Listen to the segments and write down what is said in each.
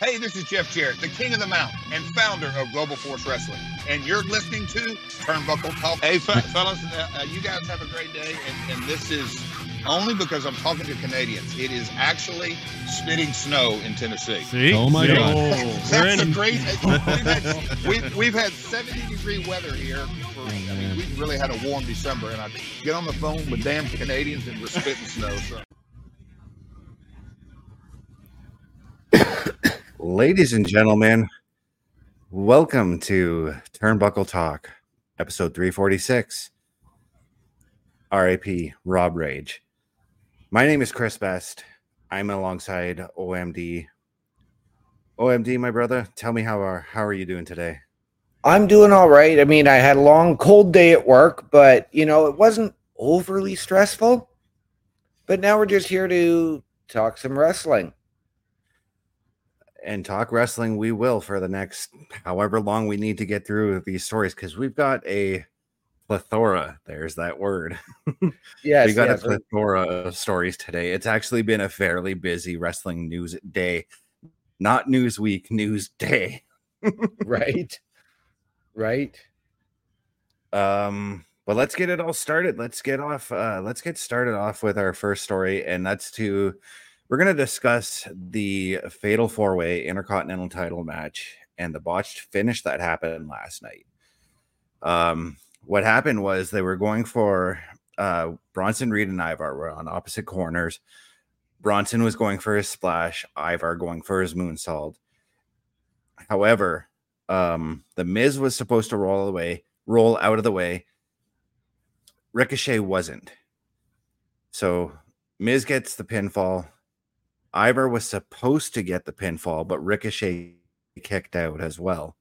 Hey, this is Jeff Jarrett, the king of the mountain and founder of Global Force Wrestling. And you're listening to Turnbuckle Talk. Hey, fe- fellas, uh, uh, you guys have a great day. And, and this is only because I'm talking to Canadians. It is actually spitting snow in Tennessee. See? Oh my See? God. That's a great. We've had, we've, we've had 70 degree weather here. For, I mean, we really had a warm December, and I get on the phone with damn Canadians and we're spitting snow. So. Ladies and gentlemen, welcome to Turnbuckle Talk, episode 346. RIP Rob Rage. My name is Chris Best. I'm alongside OMD. OMD, my brother, tell me how are how are you doing today? I'm doing all right. I mean, I had a long, cold day at work, but you know, it wasn't overly stressful. But now we're just here to talk some wrestling. And talk wrestling we will for the next however long we need to get through these stories because we've got a plethora. There's that word. Yes, we got yes, a plethora of stories today. It's actually been a fairly busy wrestling news day, not news week, news day. right, right. Um, but let's get it all started. Let's get off. Uh, let's get started off with our first story, and that's to we're going to discuss the fatal four way intercontinental title match and the botched finish that happened last night. Um, what happened was they were going for uh, Bronson Reed and Ivar were on opposite corners. Bronson was going for his splash, Ivar going for his moonsault. However, um, the Miz was supposed to roll away, roll out of the way. Ricochet wasn't. So Miz gets the pinfall. Ivar was supposed to get the pinfall, but Ricochet kicked out as well.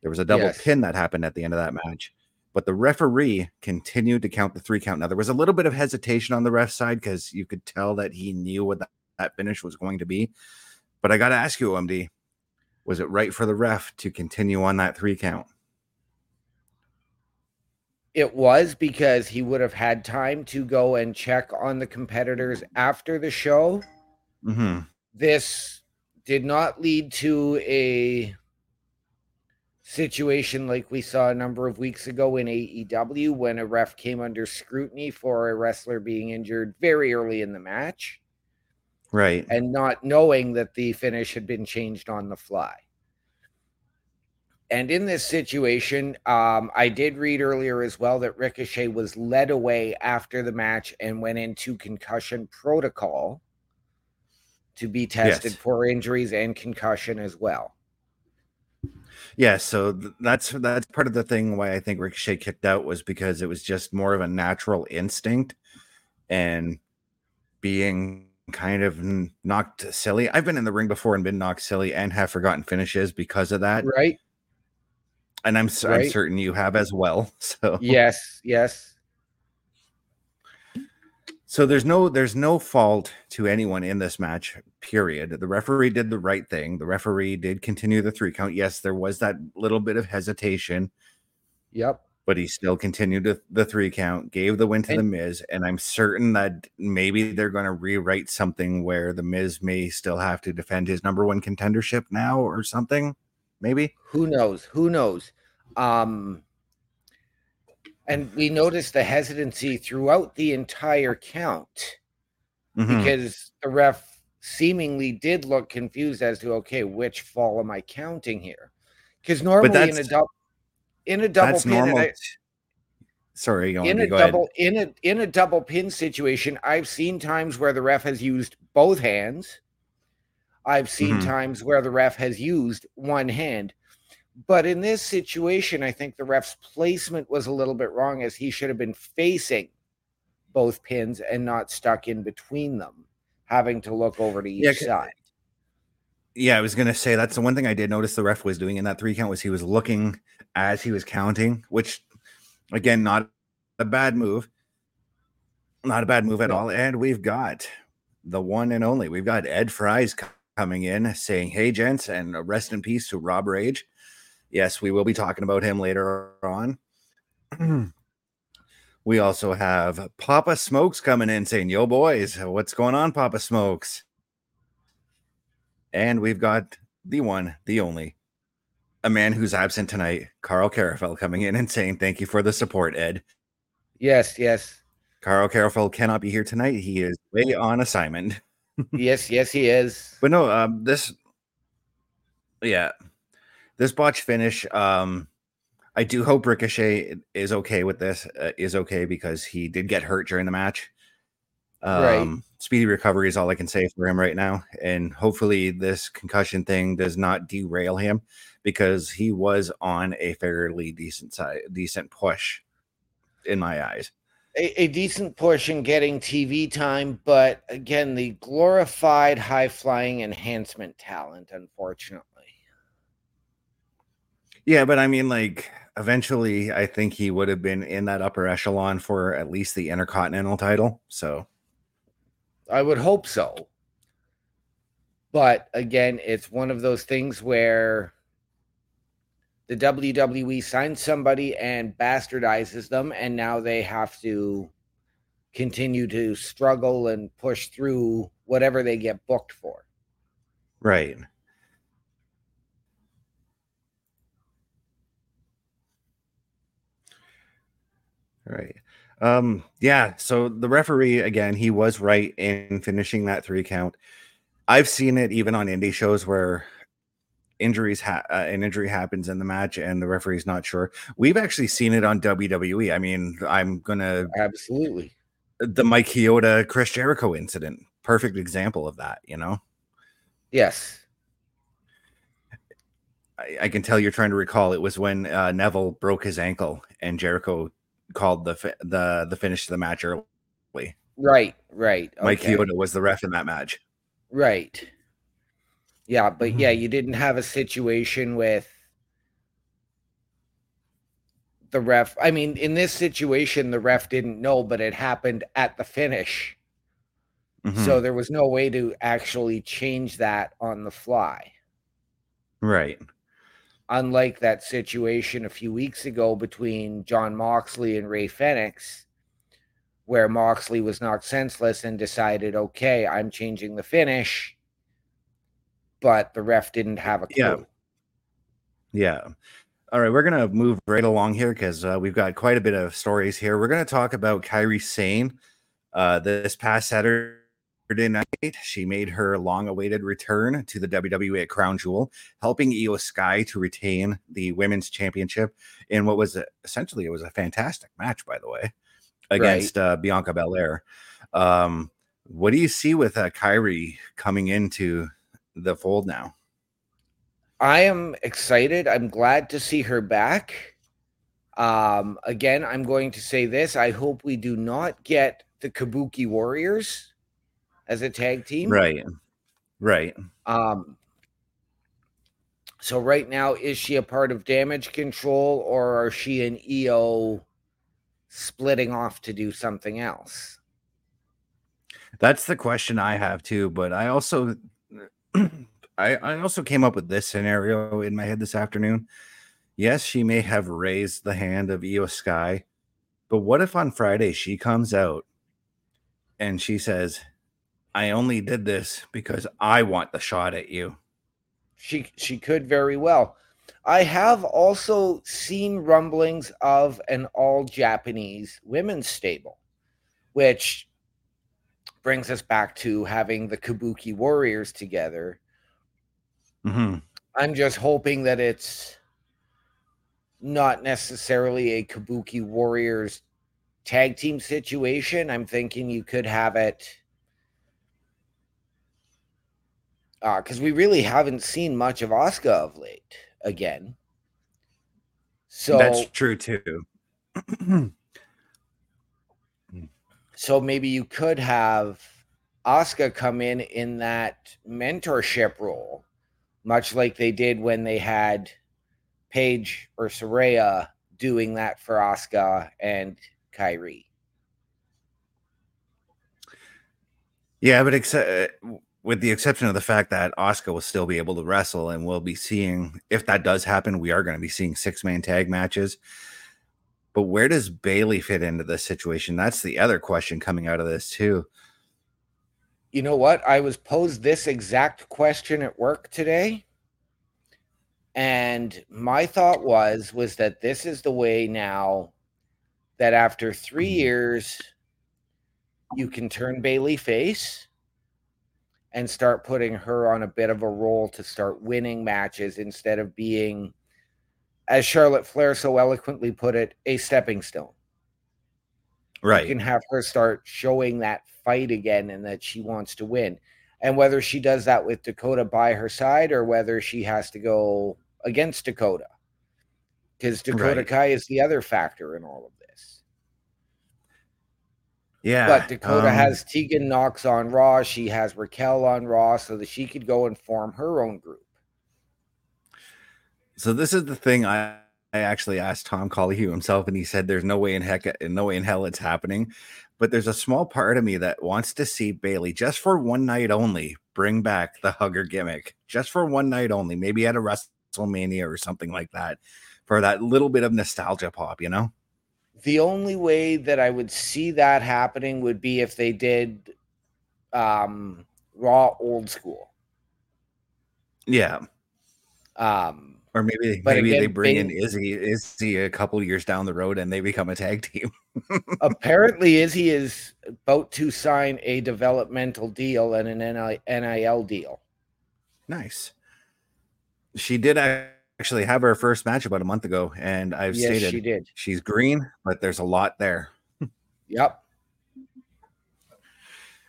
There was a double Yes. pin that happened at the end of that match, but the referee continued to count the three count. Now there was a little bit of hesitation on the ref side because you could tell that he knew what that, that finish was going to be. But I got to ask you, OMD, was it right for the ref to continue on that three count? It was because he would have had time to go and check on the competitors after the show. Mm-hmm. This did not lead to a situation like we saw a number of weeks ago in AEW when a ref came under scrutiny for a wrestler being injured very early in the match Right. and not knowing that the finish had been changed on the fly. And in this situation, um, I did read earlier as well that Ricochet was led away after the match and went into concussion protocol to be tested Yes. for injuries and concussion as well. Yeah, so th- that's that's part of the thing why I think Ricochet kicked out was because it was just more of a natural instinct and being kind of n- knocked silly. I've been in the ring before and been knocked silly and have forgotten finishes because of that. Right? And I'm I'm certain you have as well. So Yes, yes. So there's no there's no fault to anyone in this match. Period. The referee did the right thing. The referee did continue the three count. Yes, there was that little bit of hesitation, Yep. but he still continued the, the three count, gave the win to the And- Miz, and I'm certain that maybe they're going to rewrite something where the Miz may still have to defend his number one contendership now or something. Maybe. Who knows? Who knows? Um, and we noticed the hesitancy throughout the entire count Mhm. because the ref seemingly did look confused as to okay, which fall am I counting here? Because normally in a double in a double pin, and normal. I- Sorry, you in a go ahead. double in a in a double pin situation, I've seen times where the ref has used both hands. I've seen Mhm. times where the ref has used one hand. But in this situation, I think the ref's placement was a little bit wrong as he should have been facing both pins and not stuck in between them, having to look over to each Yeah, side. Yeah, I was gonna say that's the one thing I did notice the ref was doing in that three count was he was looking as he was counting, which again, not a bad move. Not a bad move at all. And we've got the one and only. We've got Ed Fries coming in saying, Hey, gents, and rest in peace to Rob Rage. Yes, we will be talking about him later on. we also have Papa Smokes coming in saying, Yo, boys, what's going on, Papa Smokes? And we've got the one, the only, a man who's absent tonight, Karl Karufel, coming in and saying, Thank you for the support, Ed. Yes, yes. Karl Karufel cannot be here tonight. He is way on assignment. yes, yes, he is. But no, um, this, yeah, this botch finish. Um, I do hope Ricochet is okay with this. Uh, is okay because he did get hurt during the match. Um, Right. Speedy recovery is all I can say for him right now, and hopefully this concussion thing does not derail him because he was on a fairly decent side, decent push in my eyes. A, a decent push in getting TV time, but again, the glorified high flying enhancement talent, unfortunately. Yeah, but I mean, like, eventually, I think he would have been in that upper echelon for at least the Intercontinental title. So, I would hope so. But again, it's one of those things where the WWE signs somebody and bastardizes them, and now they have to continue to struggle and push through whatever they get booked for. right. Right. Um, yeah. So the referee, again, he was right in finishing that three count. I've seen it even on indie shows where injuries ha- uh, an injury happens in the match and the referee's not sure. We've actually seen it on WWE. I mean, I'm gonna Absolutely. the Mike Chioda Chris Jericho incident. Perfect example of that, you know. Yes. I, I can tell you're trying to recall. It was when uh, Neville broke his ankle and Jericho called the fi- the the finish to the match early. Right. Right. Mike okay. Chioda was the ref in that match. Right. Yeah, but yeah, Mm-hmm. you didn't have a situation with the ref. I mean, in this situation, the ref didn't know, but it happened at the finish. Mhm. So there was no way to actually change that on the fly. right, Unlike that situation a few weeks ago between Jon Moxley and Rey Fenix, where Moxley was knocked senseless and decided, okay, I'm changing the finish, but the ref didn't have a clue. Yeah. yeah. All right, we're gonna move right along here because uh, we've got quite a bit of stories here. We're gonna talk about Kairi Sane. Uh, this past Saturday night, she made her long-awaited return to the WWE at Crown Jewel, helping Iyo Sky to retain the women's championship in what was a, essentially it was a fantastic match, by the way, against uh, Bianca Belair. Um, what do you see with uh, Kairi coming into the fold now? I am excited. I'm glad to see her back. Um, again, I'm going to say this. I hope we do not get the Kabuki Warriors as a tag team. Right, right. Um, so right now, is she a part of damage control or are she an Iyo splitting off to do something else? That's the question I have too. But I also, I, I also came up with this scenario in my head this afternoon. Yes, she may have raised the hand of Iyo Sky, but what if on Friday she comes out and she says, "I only did this because I want the shot at you." She she could very well. I have also seen rumblings of an all Japanese women's stable, which brings us back to having the Kabuki Warriors together. hmm I'm just hoping that it's not necessarily a Kabuki Warriors tag team situation. I'm thinking you could have it Uh, because we really haven't seen much of Asuka of late again. So That's true too. so maybe you could have Asuka come in in that mentorship role much like they did when they had Paige or Saraya doing that for Asuka and Kairi. Yeah, but except uh, with the exception of the fact that Asuka will still be able to wrestle, and we'll be seeing if that does happen, we are going to be seeing six man tag matches. But where does Bayley fit into this situation? That's the other question coming out of this too. You know what? I was posed this exact question at work today. And my thought was was that this is the way now that after 3 Mm-hmm. years you can turn Bayley face and start putting her on a bit of a roll to start winning matches instead of being as Charlotte Flair so eloquently put it, a stepping stone. Right. You can have her start showing that fight again and that she wants to win. And whether she does that with Dakota by her side or whether she has to go against Dakota. Because Dakota Right. Kai is the other factor in all of this. Yeah. But Dakota um, has Tegan Nox on Raw. She has Raquel on Raw so that she could go and form her own group. So this is the thing I, I actually asked Tom Collihu himself, and he said there's no way in heck, no way in hell it's happening. But there's a small part of me that wants to see Bayley just for one night only bring back the hugger gimmick, just for one night only, maybe at a WrestleMania or something like that, for that little bit of nostalgia pop, you know? The only way that I would see that happening would be if they did um, Raw old school. Yeah. Um, Or maybe But maybe they again, bring in Bayley- Izzy Izzy a couple years down the road and they become a tag team. apparently Izzy is about to sign a developmental deal and an NIL deal. Nice. She did actually have her first match about a month ago, and I've yes, stated she did. she's green, but there's a lot there. Yep.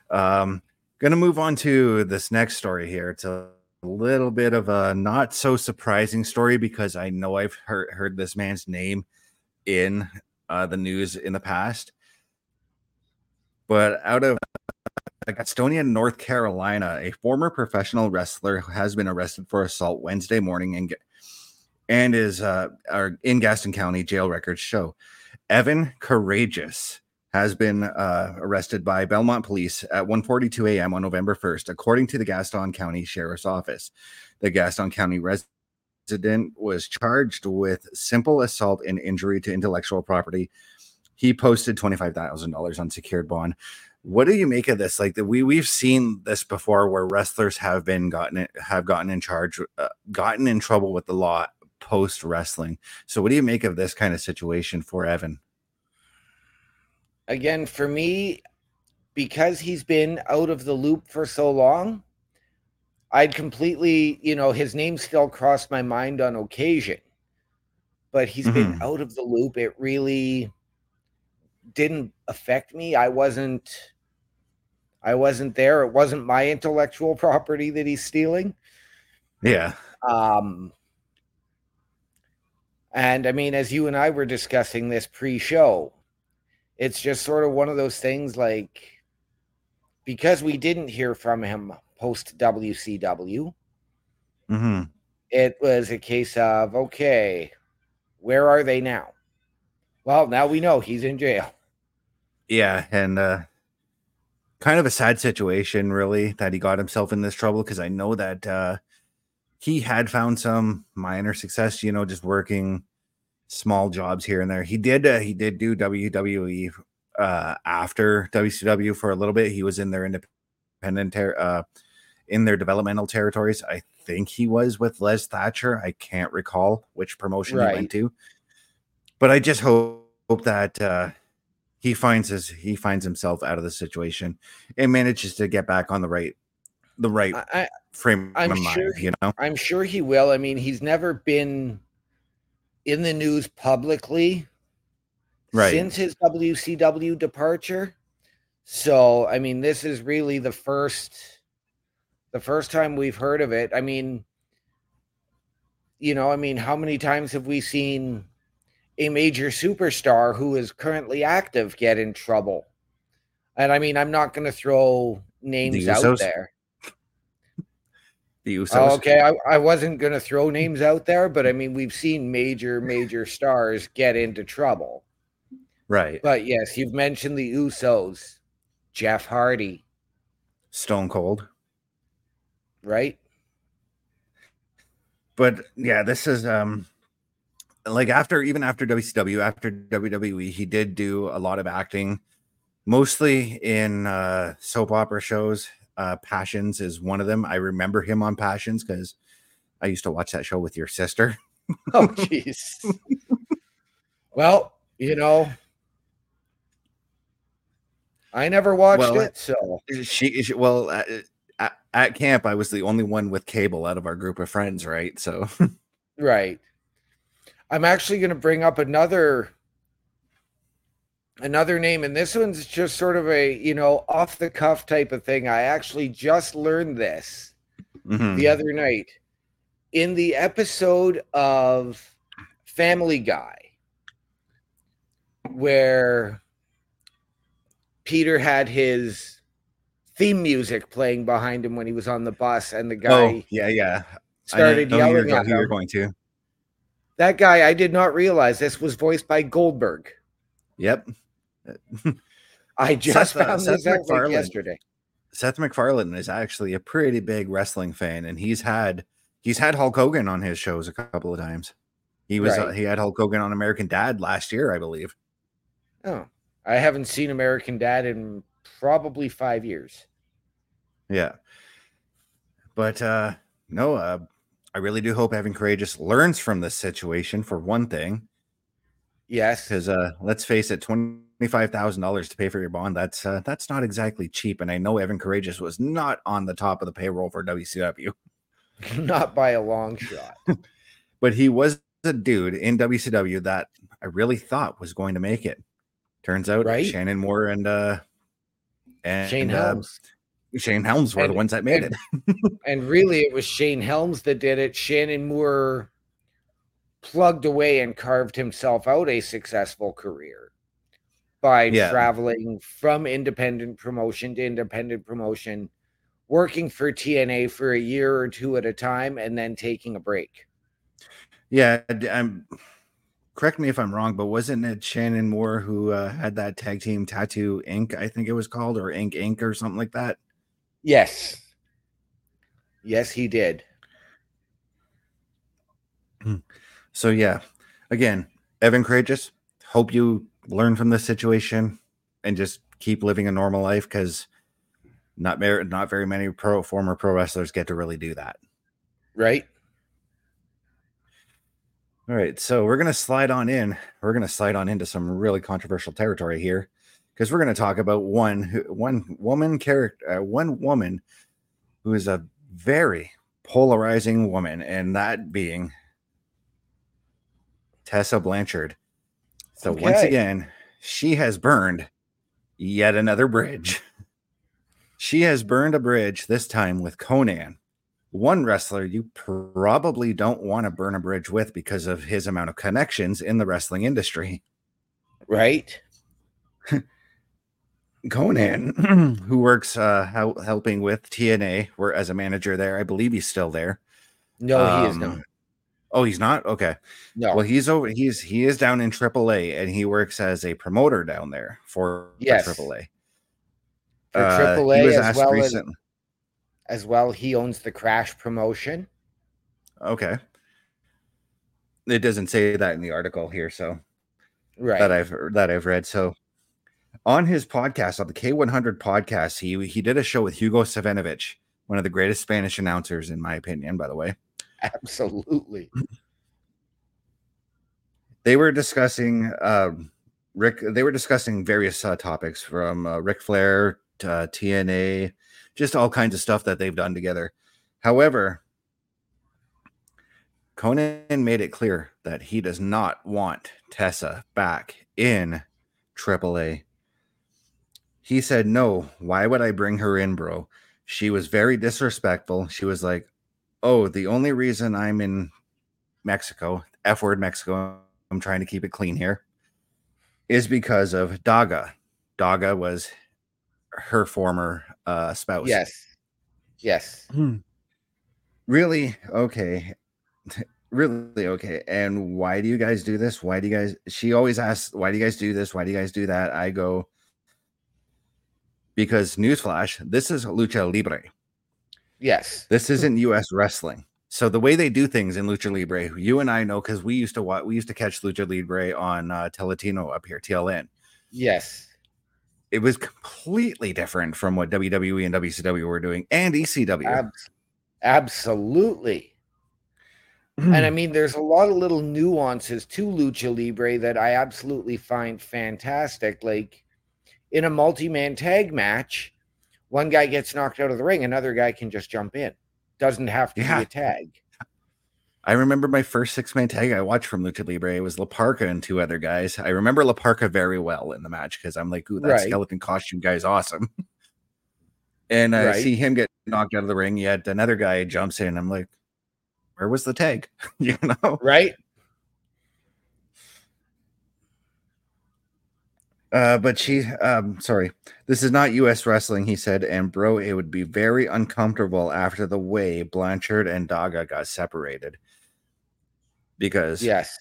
Um, gonna move on to this next story here. It's a little bit of a not so surprising story because I know I've heard heard this man's name in uh, the news in the past. But out of Gastonia, North Carolina, a former professional wrestler has been arrested for assault Wednesday morning and and is uh, are in Gaston County jail records show. Evan Karagias has been uh, arrested by Belmont Police at 1:42 a.m. on November 1st, according to the Gaston County Sheriff's Office. The Gaston County resident was charged with simple assault and injury to intellectual property. He posted $25,000 on secured bond. What do you make of this? Like the, we we've seen this before, where wrestlers have been gotten have gotten in charge, uh, gotten in trouble with the law post wrestling. So, what do you make of this kind of situation for Evan? Again, for me, because he's been out of the loop for so long, I'd completely, you know, his name still crossed my mind on occasion, but he's been Mhm. out of the loop. It really didn't affect me. I wasn't I wasn't there. It wasn't my intellectual property that he's stealing. Yeah, Um, and I mean, as you and I were discussing this pre-show, it's just sort of one of those things like because we didn't hear from him post WCW, hmm it was a case of okay, where are they now? Well, now we know he's in jail. yeah, and uh, kind of a sad situation, really, that he got himself in this trouble because I know that uh, he had found some minor success, you know, just working small jobs here and there. He did uh, he did do WWE uh, after WCW for a little bit. He was in their independent ter- uh, in their developmental territories. I think he was with Les Thatcher. I can't recall which promotion he went to, but I just hope, hope that uh, he finds his he finds himself out of the situation and manages to get back on the right the right I, frame I'm of sure mind. You know, I'm sure he will. I mean, he's never been in the news publicly Right. since his WCW departure. So, I mean, this is really the first the first time we've heard of it. I mean, you know, I mean, how many times have we seen a major superstar who is currently active get in trouble? And I mean, I'm not going to throw names out Usos? there. The Usos. Oh, okay, I, I wasn't gonna throw names out there, but I mean we've seen major, major stars get into trouble. Right. But yes, you've mentioned the Usos, Jeff Hardy, Stone Cold. right? But yeah, this is um like after even after WCW, after WWE, he did do a lot of acting, mostly in uh soap opera shows. Uh Passions is one of them. I remember him on Passions because I used to watch that show with your sister. Oh, jeez. well, you know, I never watched Well, it, so She, she well at, at, at camp, I was the only one with cable out of our group of friends, right? So right. I'm actually going to bring up another another name, and this one's just sort of a you know off the cuff type of thing. I actually just learned this mhm. the other night in the episode of Family Guy where Peter had his theme music playing behind him when he was on the bus, and the guy oh yeah, yeah. Started you're, yelling at who you're him. going to. That guy, I did not realize this was voiced by Goldberg. Yep. I just Seth, uh, found Seth this out yesterday. Seth MacFarlane is actually a pretty big wrestling fan, and he's had he's had Hulk Hogan on his shows a couple of times. He was uh, he had Hulk Hogan on American Dad last year, I believe. Oh, I haven't seen American Dad in probably five years. Yeah, but uh no, uh, I really do hope Evan Karagias learns from this situation for one thing, Yes, because uh, let's face it, twenty five thousand dollars to pay for your bond that's uh, that's not exactly cheap, and I know Evan Karagias was not on the top of the payroll for WCW. not by a long shot. but he was a dude in WCW that I really thought was going to make it. Turns out Right. Shannon Moore and uh and Shane uh, Helms. Shane Helms were the ones that made and- it. and really it was Shane Helms that did it. Shannon Moore plugged away and carved himself out a successful career by Yeah. traveling from independent promotion to independent promotion, working for TNA for a year or two at a time, and then taking a break. Yeah, I'm correct me if I'm wrong, but wasn't it Shannon Moore who uh, had that tag team Tattoo Inc. I think it was called, or Ink Inc. or something like that. Yes. Yes, he did. So yeah, again, Evan Karagias, hope you learn from this situation and just keep living a normal life because not very not very many pro former pro wrestlers get to really do that. Right? All right, so we're gonna slide on in. We're gonna slide on into some really controversial territory here because we're gonna talk about one one woman character, uh, one woman who is a very polarizing woman, and that being Tessa Blanchard. So once again, she has burned yet another bridge. She has burned a bridge this time with Konnan, one wrestler you probably don't want to burn a bridge with because of his amount of connections in the wrestling industry. Right? Konnan, who works uh, helping with TNA, where as a manager there, I believe he's still there. No, he is Um, not. Oh, he's not. Okay. No. Well, he's over. He's he is down in AAA, and he works as a promoter down there for, for Yes. AAA. For Uh, AAA he as well as- recent- as well, he owns the Crash promotion. Okay. It doesn't say that in the article here, so Right. that I've that I've read. So on his podcast, on the K100 podcast, he he did a show with Hugo Savinovich, one of the greatest Spanish announcers, in my opinion. By the way, Absolutely. they were discussing uh, Ric. They were discussing various uh, topics from uh, Ric Flair to uh, TNA, just all kinds of stuff that they've done together. However, Konnan made it clear that he does not want Tessa back in AAA. He said, "No, why would I bring her in, bro? She was very disrespectful. She was like, "Oh, the only reason I'm in Mexico, F word Mexico, I'm trying to keep it clean here, is because of Daga. Daga was her former uh, spouse. Yes. Yes. Really? Okay. really? Okay. And why do you guys do this? Why do you guys? She always asks, why do you guys do this? Why do you guys do that? I go, because newsflash, this is lucha libre. Yes. This isn't US wrestling. So the way they do things in lucha libre, you and I know because we used to watch, we used to catch lucha libre on uh, Telelatino up here, TLN. Yes. It was completely different from what WWE and WCW were doing, and ECW. Ab- absolutely. and I mean, there's a lot of little nuances to Lucha Libre that I absolutely find fantastic. Like in a multi man tag match, one guy gets knocked out of the ring, another guy can just jump in. Doesn't have to Yeah. be a tag. I remember my first six man tag I watched from Lucha Libre. It was La Parca and two other guys. I remember La Parca very well in the match because I'm like, ooh, that Right. skeleton costume guy's awesome. and I Right. see him get knocked out of the ring. Yet another guy jumps in. I'm like, where was the tag? you know? Right? Uh, but she, um, sorry, this is not U.S. wrestling, he said. And bro, it would be very uncomfortable after the way Blanchard and Daga got separated because Yes.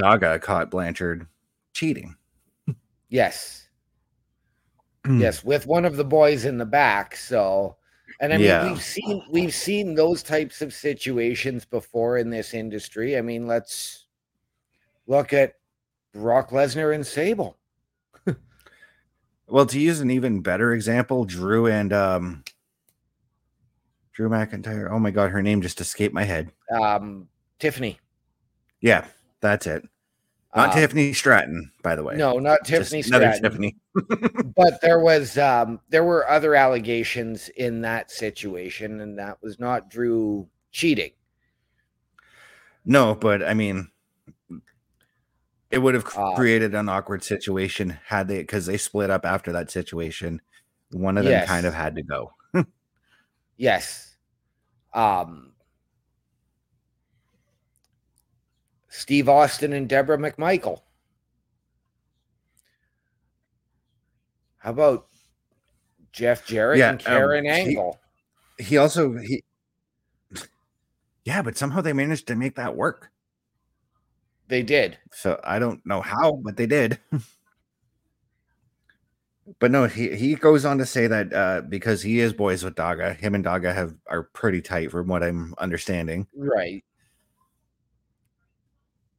Daga caught Blanchard cheating. Yes. yes, with one of the boys in the back. So, and I mean, Yeah. we've seen we've seen those types of situations before in this industry. I mean, let's look at Brock Lesnar and Sable. Well, to use an even better example, Drew and um, Drew McIntyre. Oh my god, her name just escaped my head. Um, Tiffany. Yeah, that's it. Not Uh, Tiffany Stratton, by the way. No, not Just Tiffany another Stratton. Tiffany. but there was um there were other allegations in that situation, and that was not Drew cheating. No, but I mean, it would have Uh, created an awkward situation had they because they split up after that situation. One of them Yes. kind of had to go. Yes. Um Steve Austin and Debra McMichael. How about Jeff Jarrett Yeah, and um, Karen he- Angle? He also he, yeah, but somehow they managed to make that work. They did. So I don't know how, but they did. but no, he he goes on to say that uh, because he is boys with Daga, him and Daga have are pretty tight from what I'm understanding. Right.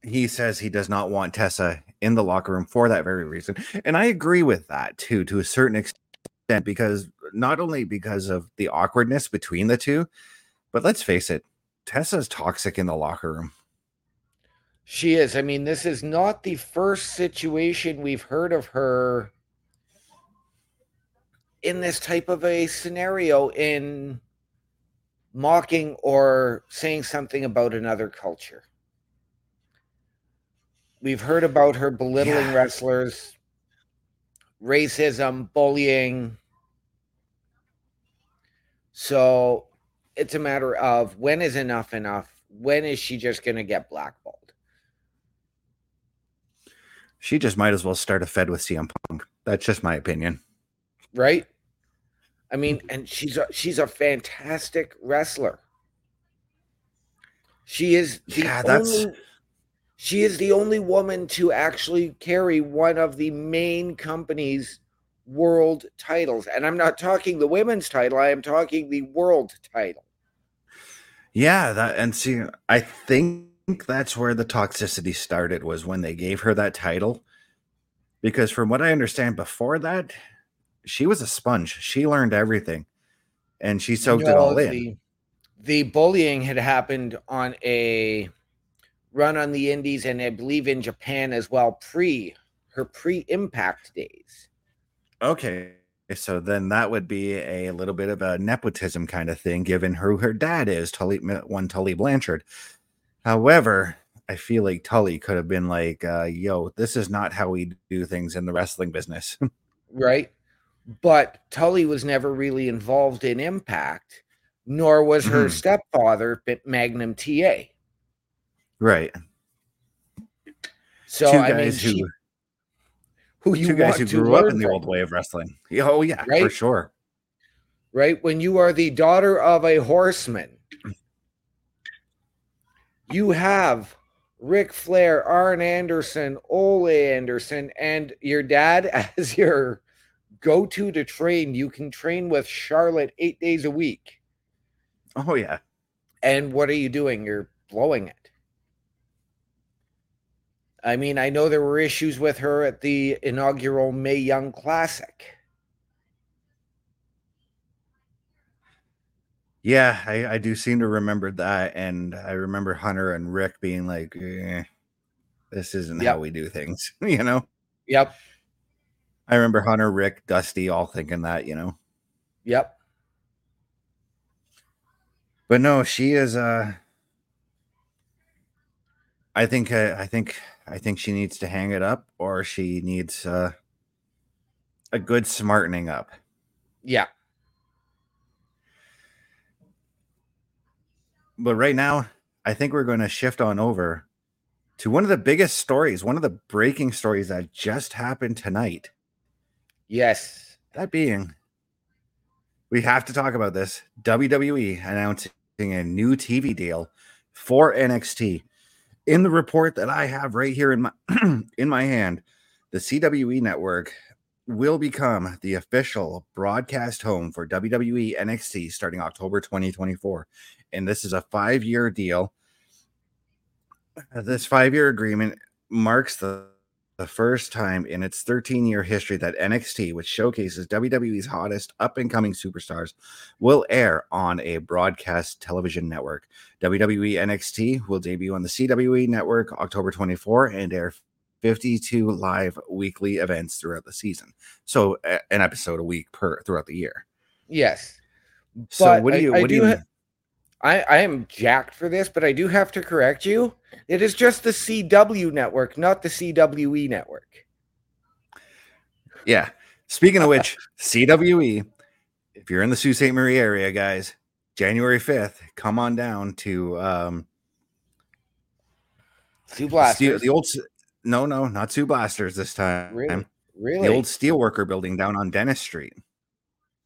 He says he does not want Tessa in the locker room for that very reason, and I agree with that too, to a certain extent, because not only because of the awkwardness between the two, but let's face it, Tessa's toxic in the locker room. She is. I mean, this is not the first situation we've heard of her in this type of a scenario in mocking or saying something about another culture. We've heard about her belittling Yeah. wrestlers, racism, bullying. So it's a matter of when is enough enough? When is she just going to get blackballed? She just might as well start a Fed with CM Punk. That's just my opinion. right? I mean, and she's a she's a fantastic wrestler. She is the Yeah, that's- only she is the only woman to actually carry one of the main company's world titles. And I'm not talking the women's title, I am talking the world title. Yeah, that and see, I think that's where the toxicity started was when they gave her that title. Because from what I understand before that, she was a sponge. She learned everything. And she soaked it all in. The, the bullying had happened on a run on the indies and I believe in Japan as well, pre her pre-impact days. Okay. So then that would be a little bit of a nepotism kind of thing, given who her dad is, Tully one Tully Blanchard. However, I feel like Tully could have been like, uh, yo, this is not how we do things in the wrestling business. right? But Tully was never really involved in Impact, nor was her Mhm. stepfather Magnum TA. right. So two I mean, who she, who you two guys who grew up in the old way of wrestling. Oh yeah, for sure. right? When you are the daughter of a horseman, you have Ric Flair, Arn Anderson, Ole Anderson, and your dad as your go to to train. You can train with Charlotte eight days a week. Oh yeah. And what are you doing? You're blowing it. I mean, I know there were issues with her at the inaugural Mae Young Classic. Yeah, I, I do seem to remember that, and I remember Hunter and Ric being like, eh, "This isn't Yep. how we do things," you know. Yep. I remember Hunter, Ric, Dusty all thinking that, you know. Yep. But no, she is. uh I think. Uh, I think. I think she needs to hang it up, or she needs uh, a good smartening up. Yeah. But right now, I think we're going to shift on over to one of the biggest stories, one of the breaking stories that just happened tonight. Yes. That being, we have to talk about this. WWE announcing a new TV deal for NXT. In the report that I have right here in my in my hand, the CWE network will become the official broadcast home for WWE NXT starting October 2024. And this is a 5-year deal. Uh, This 5-year agreement marks the the first time in its 13 year history that NXT, which showcases WWE's hottest up and coming superstars, will air on a broadcast television network. WWE NXT will debut on the CWE network October 24 and air 52 live weekly events throughout the season. So, a- an episode a week per throughout the year. Yes. So, But what do you, I what do do you, ha- I, I am jacked for this, but I do have to correct you. It is just the CW network, not the CWE network. yeah. Speaking of which, CWE, if you're in the Sault Ste. Marie area, guys, January 5th, come on down to um, blasters. the old, s- no, no, not two blasters this time. Really? Really? The old steelworker building down on Dennis Street.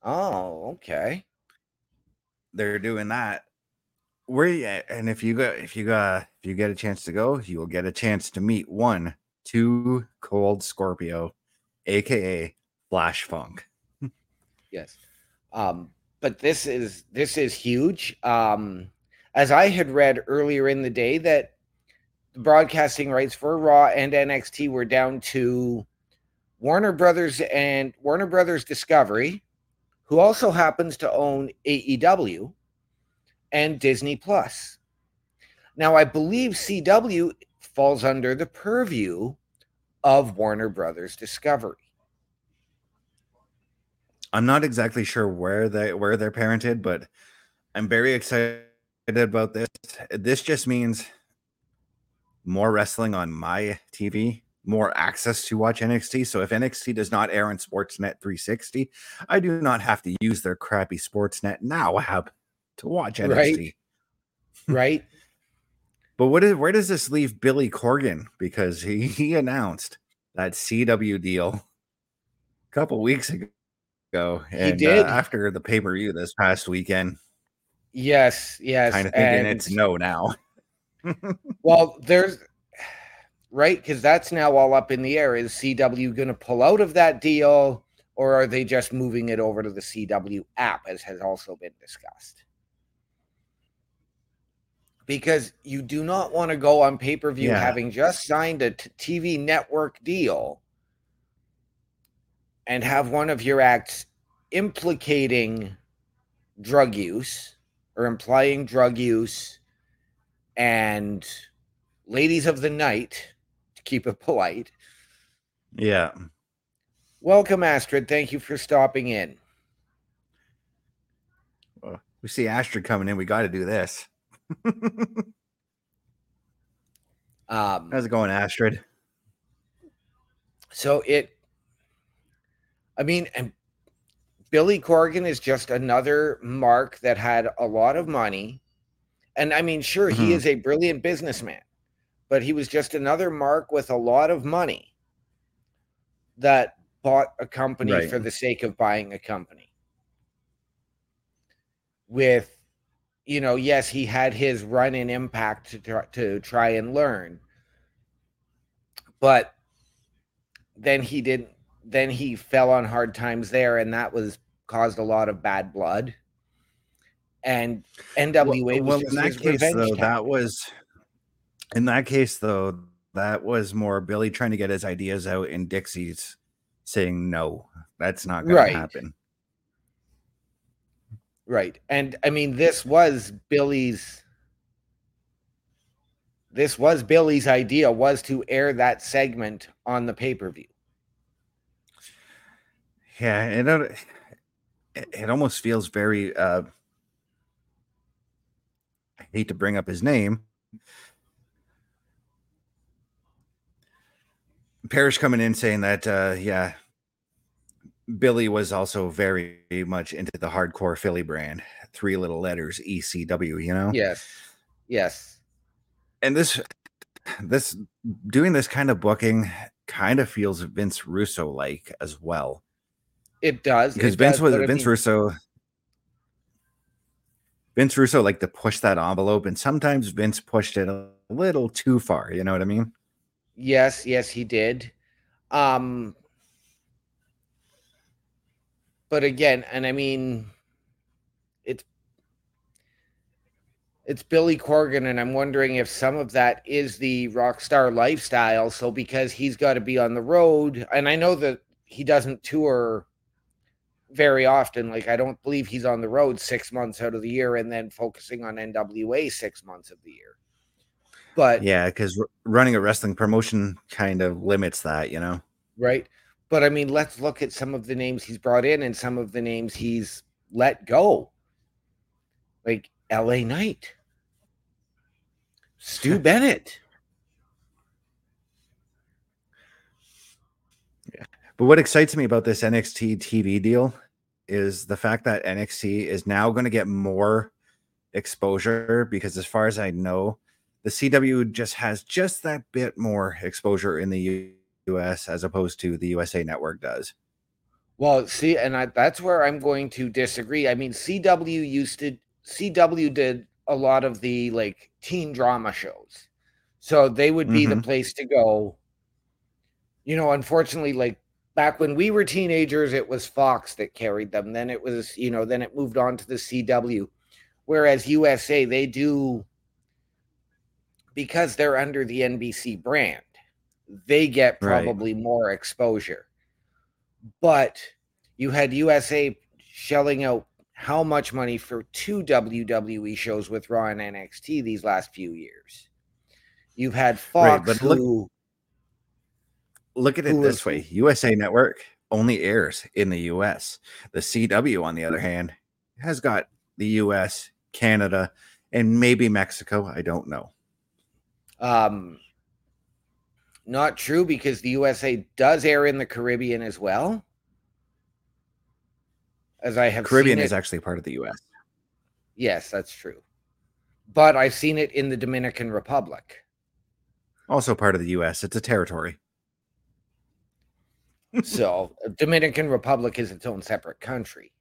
oh, okay. They're doing that. Where you at? and if you go, if you got, if you get a chance to go, you will get a chance to meet one, two cold Scorpio, aka Flash Funk. Yes. Um, but this is this is huge. Um, as I had read earlier in the day that broadcasting rights for Raw and NXT were down to Warner Brothers and Warner Brothers Discovery, who also happens to own AEW and Disney Plus. Now, I believe CW falls under the purview of Warner Brothers Discovery. I'm not exactly sure where they where they're parented, but I'm very excited about this. This just means more wrestling on my TV, more access to watch NXT. So if NXT does not air on Sportsnet 360, I do not have to use their crappy Sportsnet now app to watch NXT. Right. Right? But what is where does this leave Billy Corgan? Because he, he announced that CW deal a couple weeks ago. And uh, did. after the pay per view this past weekend, Yes, yes. kind of thinking and- it's no now. Well, there's right because that's now all up in the air. Is CW going to pull out of that deal, or are they just moving it over to the CW app, as has also been discussed? Because you do not want to go on pay per view Yeah. having just signed a t- TV network deal and have one of your acts implicating drug use or implying drug use and ladies of the night, to keep it polite. Yeah. Welcome, Astrid. Thank you for stopping in. We see Astrid coming in. We got to do this. Um, How's it going, Astrid? so it, I mean, and Billy Corgan is just another mark that had a lot of money. And I mean, sure, he Mhm. is a brilliant businessman, but he was just another mark with a lot of money that bought a company Right. for the sake of buying a company. With, you know, yes, he had his run in impact to try, to try and learn, but then he didn't. Then he fell on hard times there, and that was caused a lot of bad blood. And NWA well, was in that case though, that was in that case though, that was more Billy trying to get his ideas out and Dixie's saying no, that's not gonna happen. Right. And I mean, this was Billy's. This was Billy's idea was to air that segment on the pay per view. Yeah, it it, it almost feels very uh hate to bring up his name. Parrish coming in saying that uh yeah, Billy was also very much into the hardcore Philly brand. Three little letters ECW, you know? Yes. Yes. and this this doing this kind of booking kind of feels Vince Russo like as well It does. because Vince does, was but I Vince mean, Russo Vince Russo like to push that envelope and sometimes Vince pushed it a little too far you know what I mean Yes, yes, he did. Um but again, and I mean it's it's Billy Corgan, and I'm wondering if some of that is the rock star lifestyle. So because he's got to be on the road, and I know that he doesn't tour very often. Like I don't believe he's on the road six months out of the year and then focusing on NWA six months of the year. But yeah because running a wrestling promotion kind of limits that you know right? But I mean, let's look at some of the names he's brought in and some of the names he's let go. Like LA Knight, Stu Bennett. But what excites me about this NXT TV deal is the fact that NXT is now going to get more exposure because, as far as I know, the CW just has just that bit more exposure in the US as opposed to the USA Network does. Well, see, and I, that's where I'm going to disagree. I mean, CW used to CW did a lot of the like teen drama shows, so they would be the Mhm. place to go. You know, unfortunately, like back when we were teenagers, it was Fox that carried them. Then it was, you know, then it moved on to the CW. Whereas USA, they do because they're under the NBC brand, they get Right. probably more exposure. But you had USA shelling out how much money for two WWE shows with Raw and NXT these last few years. You've had Fox, but look- who Look at it this way USA Network only airs in the US. The CW, on the other hand, has got the US, Canada, and maybe Mexico. I don't know. Um, not true because the USA does air in the Caribbean as well. As I have Caribbean is actually part of the US. yes, that's true. But I've seen it in the Dominican Republic. Also part of the US. It's a territory. So Dominican Republic is its own separate country.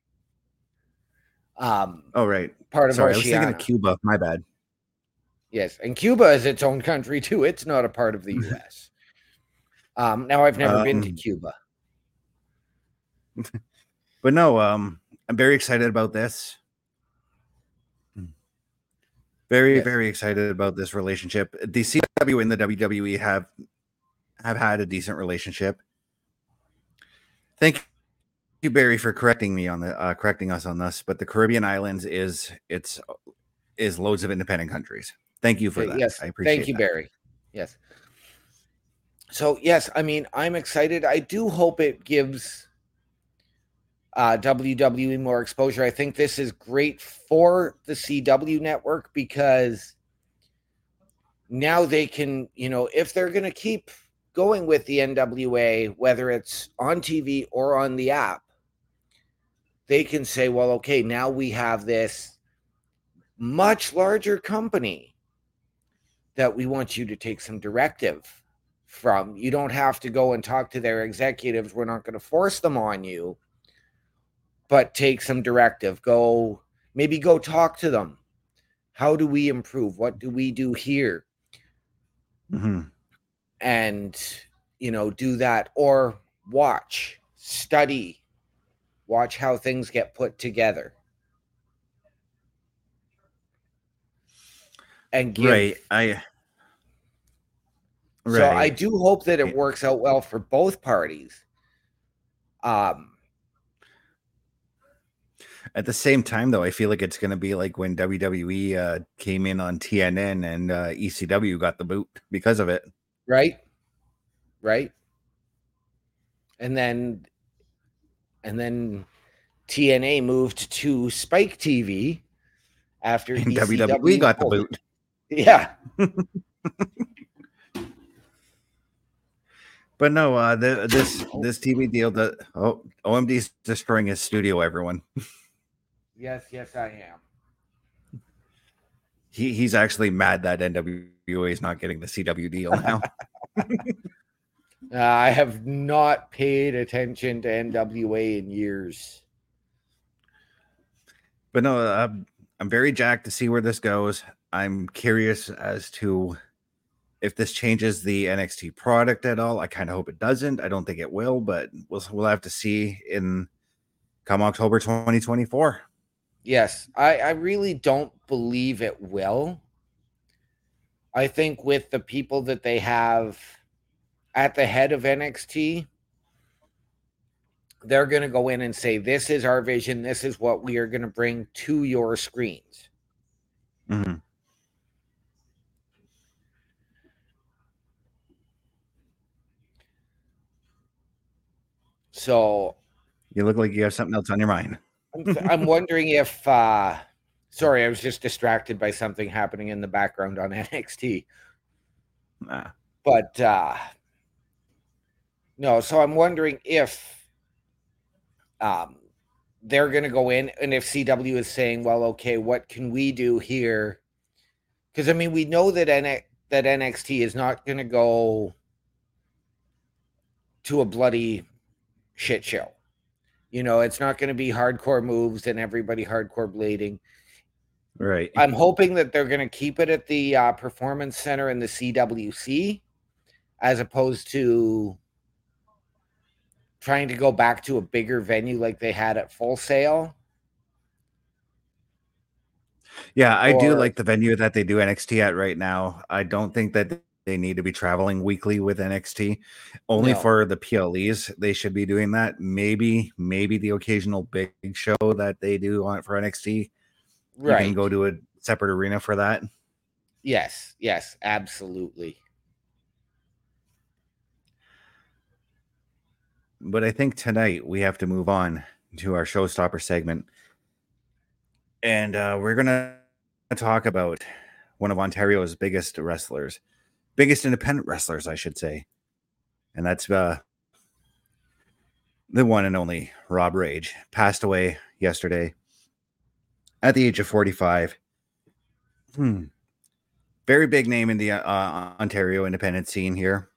Um, Oh, right. part of Sorry, I was thinking of Cuba. My bad. Yes, and Cuba is its own country too. It's not a part of the U.S. um, now I've never been to Um, Cuba. But no, um, I'm very excited about this. Very, Yes. very excited about this relationship. The CW and the WWE have have had a decent relationship. Thank you, Barry, for correcting me on the uh, correcting us on this. But the Caribbean islands is it's is loads of independent countries. Thank you for that. Yes, I appreciate. thank you, that. Barry. Yes. So yes, I mean I'm excited. I do hope it gives uh, WWE more exposure. I think this is great for the CW network because now they can, you know, if they're going to keep going with the NWA, whether it's on TV or on the app, they can say, well, okay, now we have this much larger company that we want you to take some directive from. You don't have to go and talk to their executives. We're not going to force them on you, but take some directive. Go, maybe go talk to them. How do we improve? What do we do here? hmm And, you know, do that or watch, study, watch how things get put together. And give, Right. I. So I do hope that it works out well for both parties. Um, At the same time, though, I feel like it's going to be like when WWE uh, came in on TNN and uh, ECW got the boot because of it. Right? Right? And then and then TNA moved to Spike TV after And ECW WWE got the boot. Yeah. But no, uh, the, this this TV deal that oh OMD's destroying his studio. Everyone, Yes, yes, I am. he he's actually mad that NWA is not getting the CW deal now. Uh, I have not paid attention to NWA in years. but no, uh, I'm very jacked to see where this goes. I'm curious as to if this changes the NXT product at all. I kind of hope it doesn't. I don't think it will, but we'll we'll have to see in come October 2024. Yes, I, I really don't believe it will. I think with the people that they have at the head of NXT, they're going to go in and say, This is our vision. This is what we are going to bring to your screens. Mhm. So You look like you have something else on your mind. I'm, I'm wondering if, uh, sorry, I was just distracted by something happening in the background on NXT. Ah. but uh no so i'm wondering if um they're going to go in and if cw is saying well okay what can we do here because i mean we know that N- that nxt is not going to go to a bloody shit show you know it's not going to be hardcore moves and everybody hardcore blading Right. I'm hoping that they're going to keep it at the uh, Performance Center in the CWC as opposed to trying to go back to a bigger venue like they had at Full Sail. Yeah, I do like the venue that they do NXT at right now. I don't think that they need to be traveling weekly with NXT. Only No. for the PLEs, they should be doing that. Maybe, maybe the occasional big show that they do on for NXT. You can go to a separate arena for that. Yes, yes, absolutely. But I think tonight we have to move on to our showstopper segment. And uh, we're going to talk about one of Ontario's biggest wrestlers, biggest independent wrestlers, I should say. And that's uh, the one and only Rob Rage. Passed away yesterday at the age of 45. Hmm. Very big name in the uh, Ontario independent scene here.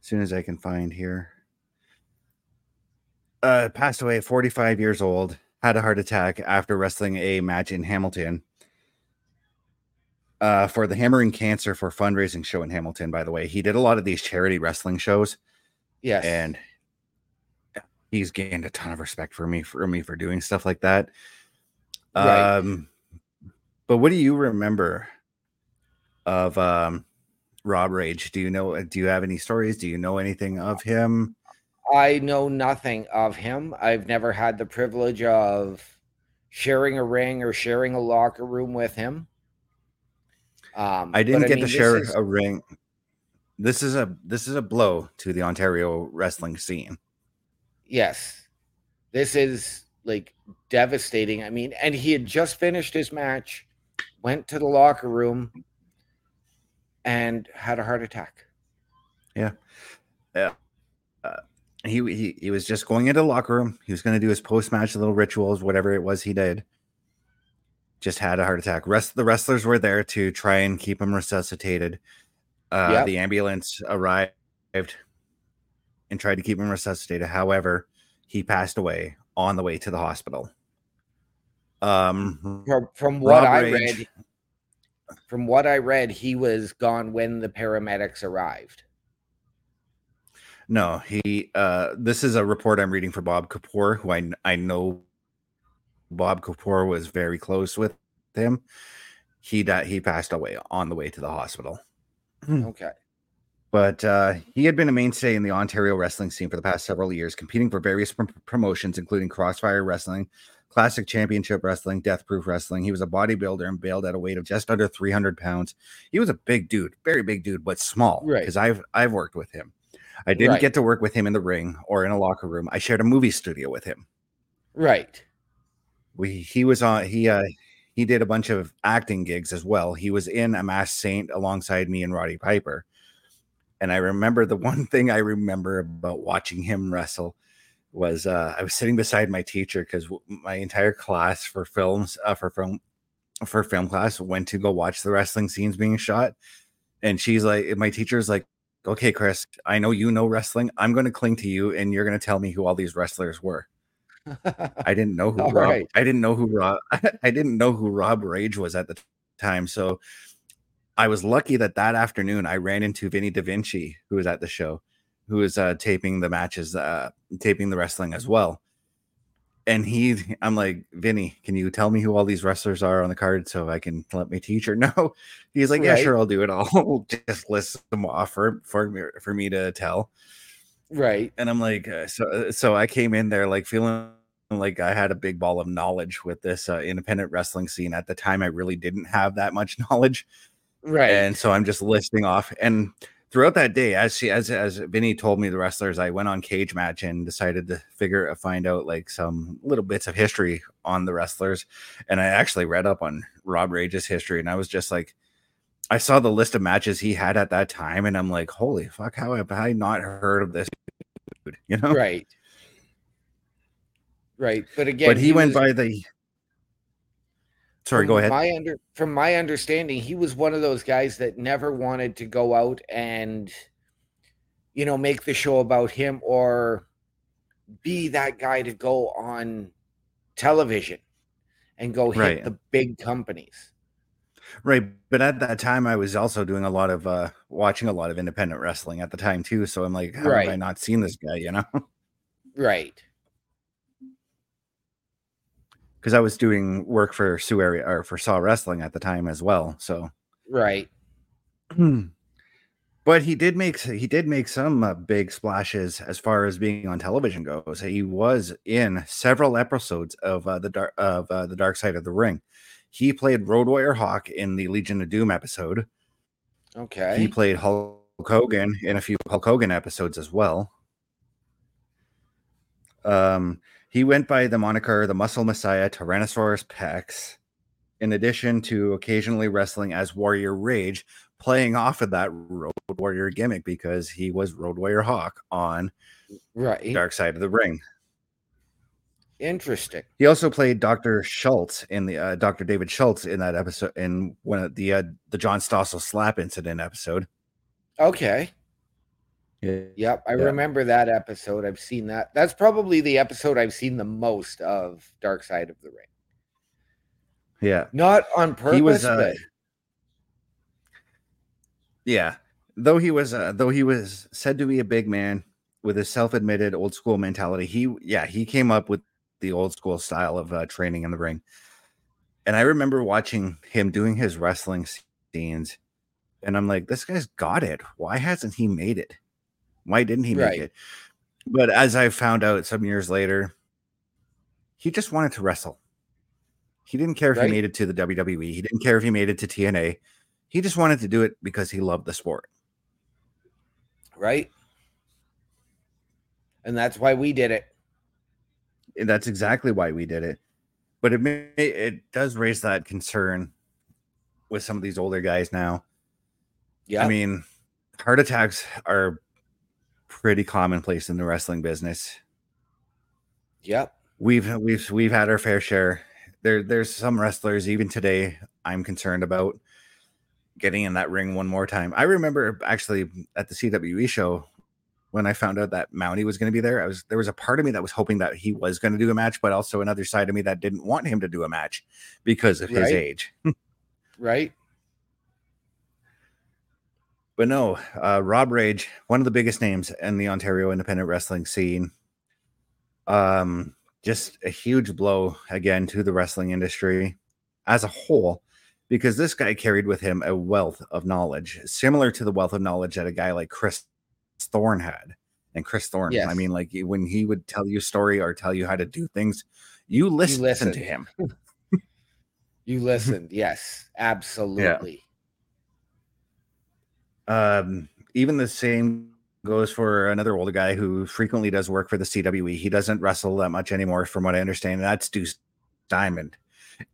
As soon as I can find here uh, passed away at 45 years old, had a heart attack after wrestling a match in Hamilton. Uh, for the Hammering Cancer for fundraising show in Hamilton, by the way, he did a lot of these charity wrestling shows, Yes. and he's gained a ton of respect for me for me for doing stuff like that. Right. Um, but what do you remember of um, Rob Rage? Do you know? Do you have any stories? Do you know anything of him? I know nothing of him. I've never had the privilege of sharing a ring or sharing a locker room with him. Um, I didn't get mean, to share is- a ring. This is a this is a blow to the Ontario wrestling scene. Yes. This is like devastating. I mean, and he had just finished his match, went to the locker room, and had a heart attack. Yeah, yeah. He he, he was just going into the locker room. He was going to do his post match little rituals, whatever it was he did. Just had a heart attack. Rest the wrestlers were there to try and keep him resuscitated. Uh, Yep. The ambulance arrived and tried to keep him resuscitated. However, he passed away on the way to the hospital. Um, From, from what Rob I read, from what I read, he was gone when the paramedics arrived. No, he. Uh, this is a report I'm reading for Bob Kapur, who I I know. Bob Kapur was very close with him. He died. He passed away on the way to the hospital. Okay. But uh, he had been a mainstay in the Ontario wrestling scene for the past several years, competing for various prom- promotions, including Crossfire Wrestling, Classic Championship Wrestling, Death Proof Wrestling. He was a bodybuilder and bailed at a weight of just under 300 pounds. He was a big dude, very big dude, but small. Right. Because I've I've worked with him. I didn't Right. get to work with him in the ring or in a locker room. I shared a movie studio with him. Right. We he was on he uh he did a bunch of acting gigs as well. He was in A Masked Saint alongside me and Roddy Piper. And I remember the one thing I remember about watching him wrestle was uh I was sitting beside my teacher because my entire class for films uh, for film for film class went to go watch the wrestling scenes being shot. And she's like, my teacher's like, okay, Chris, I know you know wrestling. I'm going to cling to you and you're going to tell me who all these wrestlers were. I didn't know who Rob, right. I didn't know who Rob I didn't know who Rob Rage was at the time. So I was lucky that that afternoon I ran into Vinny Da Vinci, who was at the show, who was uh, taping the matches, uh, taping the wrestling as well. And he, I'm like, Vinny, can you tell me who all these wrestlers are on the card so I can let my teacher know? He's like, yeah, Right. sure, I'll do it. I'll just list them off for for me, for me to tell right. and I'm like, uh, so so I came in there like feeling like I had a big ball of knowledge with this uh, independent wrestling scene. At the time, I really didn't have that much knowledge, Right. and so I'm just listing off. And throughout that day, as she as as Vinny told me the wrestlers, I went on Cage Match and decided to figure uh, find out like some little bits of history on the wrestlers. And I actually read up on Rob Rage's history, and I was just like. I saw the list of matches he had at that time, and I'm like, "Holy fuck! How have I not heard of this?" dude?" You know, right. Right. But again, but he, went was- by the. Sorry, go ahead. My under from my understanding, he was one of those guys that never wanted to go out and, you know, make the show about him or be that guy to go on television and go hit Right. the big companies. Right, but at that time, I was also doing a lot of uh watching a lot of independent wrestling at the time too. So I'm like, how have I not seen this guy? You know, Right. Because I was doing work for Sioux area or for Saw Wrestling at the time as well. So, Right. but he did make he did make some uh, big splashes as far as being on television goes. He was in several episodes of uh, the dark of uh, the Dark Side of the Ring. He played Road Warrior Hawk in the Legion of Doom episode. Okay. He played Hulk Hogan in a few Hulk Hogan episodes as well. Um, he went by the moniker the Muscle Messiah Tyrannosaurus Pex, in addition to occasionally wrestling as Warrior Rage, playing off of that Road Warrior gimmick because he was Road Warrior Hawk on right. Dark Side of the Ring. Interesting. He also played Dr. Schultz in the uh, Dr. David Schultz in that episode in one of the uh, the John Stossel slap incident episode. Okay. Yeah. Yep. I Yeah. remember that episode. I've seen that. That's probably the episode I've seen the most of Dark Side of the Ring. Yeah. Not on purpose, he was uh, but yeah though he was uh, though he was said to be a big man with his self-admitted old school mentality he yeah he came up with the old school style of uh, training in the ring and i remember watching him doing his wrestling scenes and i'm like this guy's got it why hasn't he made it why didn't he make Right. it but as i found out some years later he just wanted to wrestle he didn't care if Right. he made it to the wwe he didn't care if he made it to tna he just wanted to do it because he loved the sport right? And that's why we did it. And that's exactly why we did it but it may, it does raise that concern with some of these older guys now Yeah. i mean heart attacks are pretty commonplace in the wrestling business yep. we've we've we've had our fair share there there's some wrestlers even today i'm concerned about getting in that ring one more time i remember actually at the cwe show when I found out that Mountie was going to be there. I was there was a part of me that was hoping that he was going to do a match, but also another side of me that didn't want him to do a match because of his age. Right? But no, uh, Rob Rage, one of the biggest names in the Ontario independent wrestling scene. Um, just a huge blow again to the wrestling industry as a whole, because this guy carried with him a wealth of knowledge, similar to the wealth of knowledge that a guy like Chris Thorne had. And Chris Thorne, Yes. I mean, like when he would tell you a story or tell you how to do things, you listen, listened. to him. You listened. yes, absolutely. Um, even the same goes for another older guy who frequently does work for the CWE. He doesn't wrestle that much anymore, from what I understand. And that's Deuce Diamond.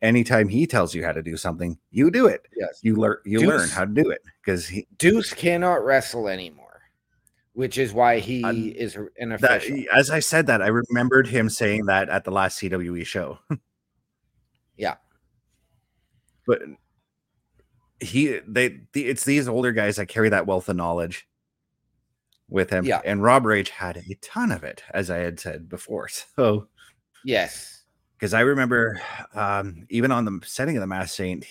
Anytime he tells you how to do something, you do it. Yes. You learn. You Deuce- learn how to do it because he Deuce cannot wrestle anymore, which is why he is an that. official. As I said that, I remembered him saying that at the last CWE show. Yeah. but he they the, it's these older guys that carry that wealth of knowledge with him. Yeah. And Rob Rage had a ton of it, as I had said before. So yes. because I remember um, even on the setting of the Masked Saint,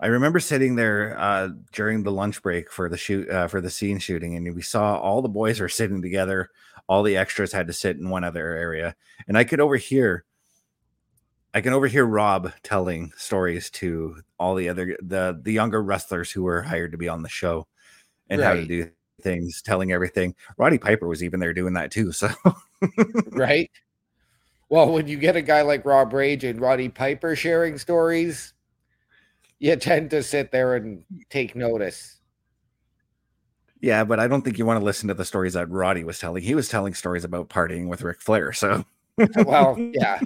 I remember sitting there uh, during the lunch break for the shoot uh, for the scene shooting, and we saw all the boys were sitting together. All the extras had to sit in one other area, and I could overhear. I can overhear Rob telling stories to all the other the the younger wrestlers who were hired to be on the show, and how to do things, telling everything. Roddy Piper was even there doing that too. So right? Well, when you get a guy like Rob Rage and Roddy Piper sharing stories, you tend to sit there and take notice. Yeah, but I don't think you want to listen to the stories that Roddy was telling. He was telling stories about partying with Ric Flair. So, Well, yeah,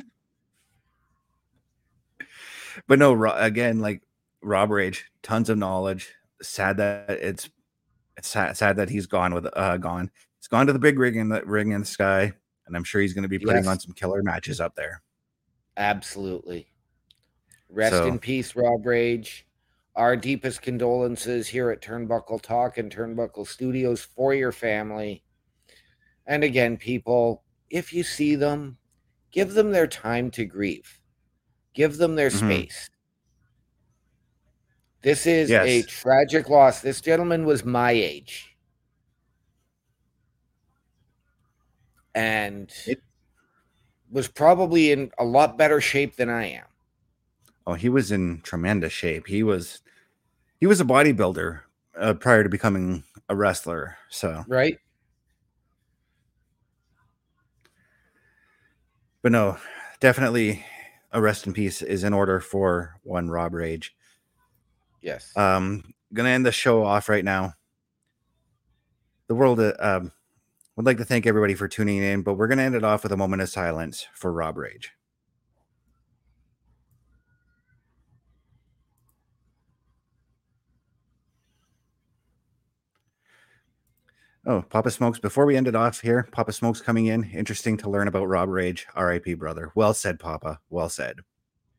but no, Ro- again, like Rob Rage, tons of knowledge. Sad that it's, it's sad, sad that he's gone with uh gone. He's gone to the big ring in the ring in the sky, and I'm sure he's going to be putting Yes. on some killer matches up there. absolutely. Rest So- in peace, Rob Rage. Our deepest condolences here at Turnbuckle Talk and Turnbuckle Studios for your family. And again, people, if you see them, give them their time to grieve, give them their Mhm. space. This is a tragic loss. This gentleman was my age. And It- was probably in a lot better shape than I am. Oh, he was in tremendous shape. He was, he was a bodybuilder uh, prior to becoming a wrestler. So, Right? but no, definitely a rest in peace is in order for one Rob Rage. Yes. Um, gonna end the show off right now. The world uh, um, would like to thank everybody for tuning in, but we're gonna end it off with a moment of silence for Rob Rage. Oh, Papa Smokes. Before we end it off here, Papa Smokes coming in. Interesting to learn about Rob Rage, RIP brother. Well said, Papa. Well said.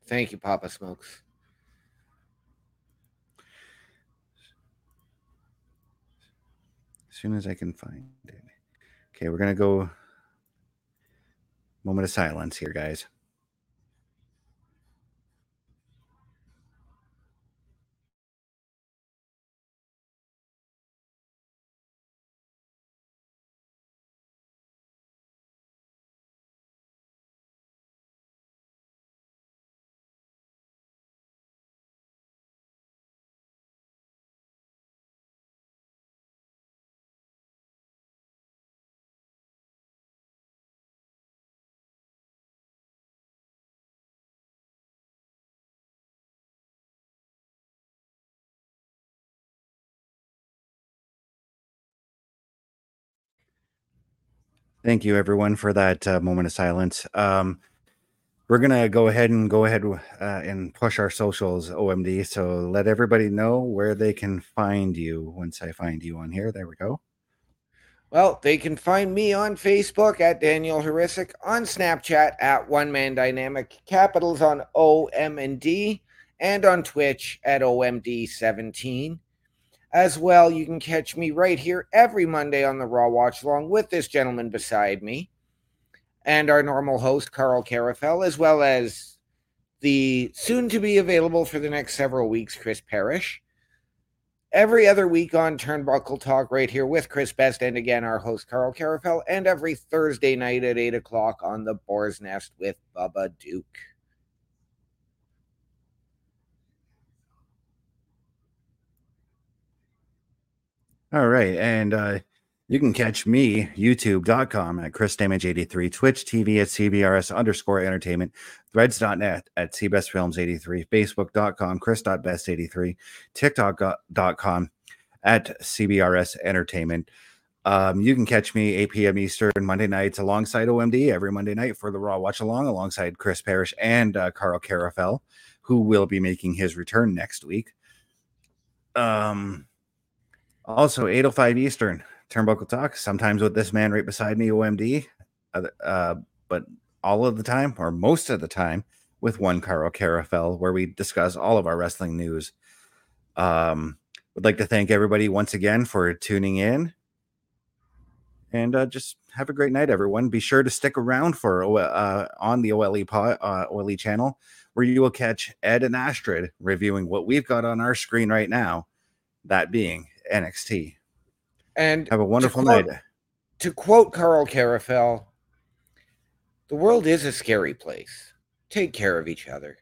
Thank you, Papa Smokes. as soon as I can find it. Okay, we're gonna go moment of silence here, guys. Thank you, everyone, for that uh, moment of silence. Um, we're gonna go ahead and go ahead uh, and push our socials, OMD. So let everybody know where they can find you once I find you on here. There we go. Well, they can find me on Facebook at Daniel Horisic, on Snapchat at One Man Dynamic, capitals on O, M, and D, and on Twitch at OMD17. As well, you can catch me right here every Monday on the Raw Watch Along with this gentleman beside me and our normal host, Karl Karufel, as well as the soon to be available for the next several weeks, Chris Parrish. Every other week on Turnbuckle Talk, right here with Chris Best, and again, our host, Karl Karufel, and every Thursday night at 8 o'clock on the Boar's Nest with Bubba Duke. All right. And uh, you can catch me, youtube.com at Chris Damage83, Twitch TV at CBRS underscore entertainment, threads.net at CBestFilms83, Facebook.com, Chris.best83, TikTok.com at CBRS Entertainment. Um, you can catch me 8 p.m. Eastern Monday nights alongside OMD every Monday night for the Raw Watch Along alongside Chris Parrish and uh, Karl Karufel, who will be making his return next week. Um, also 805 Eastern Turnbuckle Talk, sometimes with this man right beside me, OMD, uh, but all of the time or most of the time with one Karl Karufel, where we discuss all of our wrestling news. Um, would like to thank everybody once again for tuning in and uh, just have a great night, everyone. Be sure to stick around for uh, on the OLE pod, uh, OLE channel, where you will catch Ed and Astrid reviewing what we've got on our screen right now. That being NXT. And have a wonderful to quote, night. To quote Karl Karufel, the world is a scary place. Take care of each other.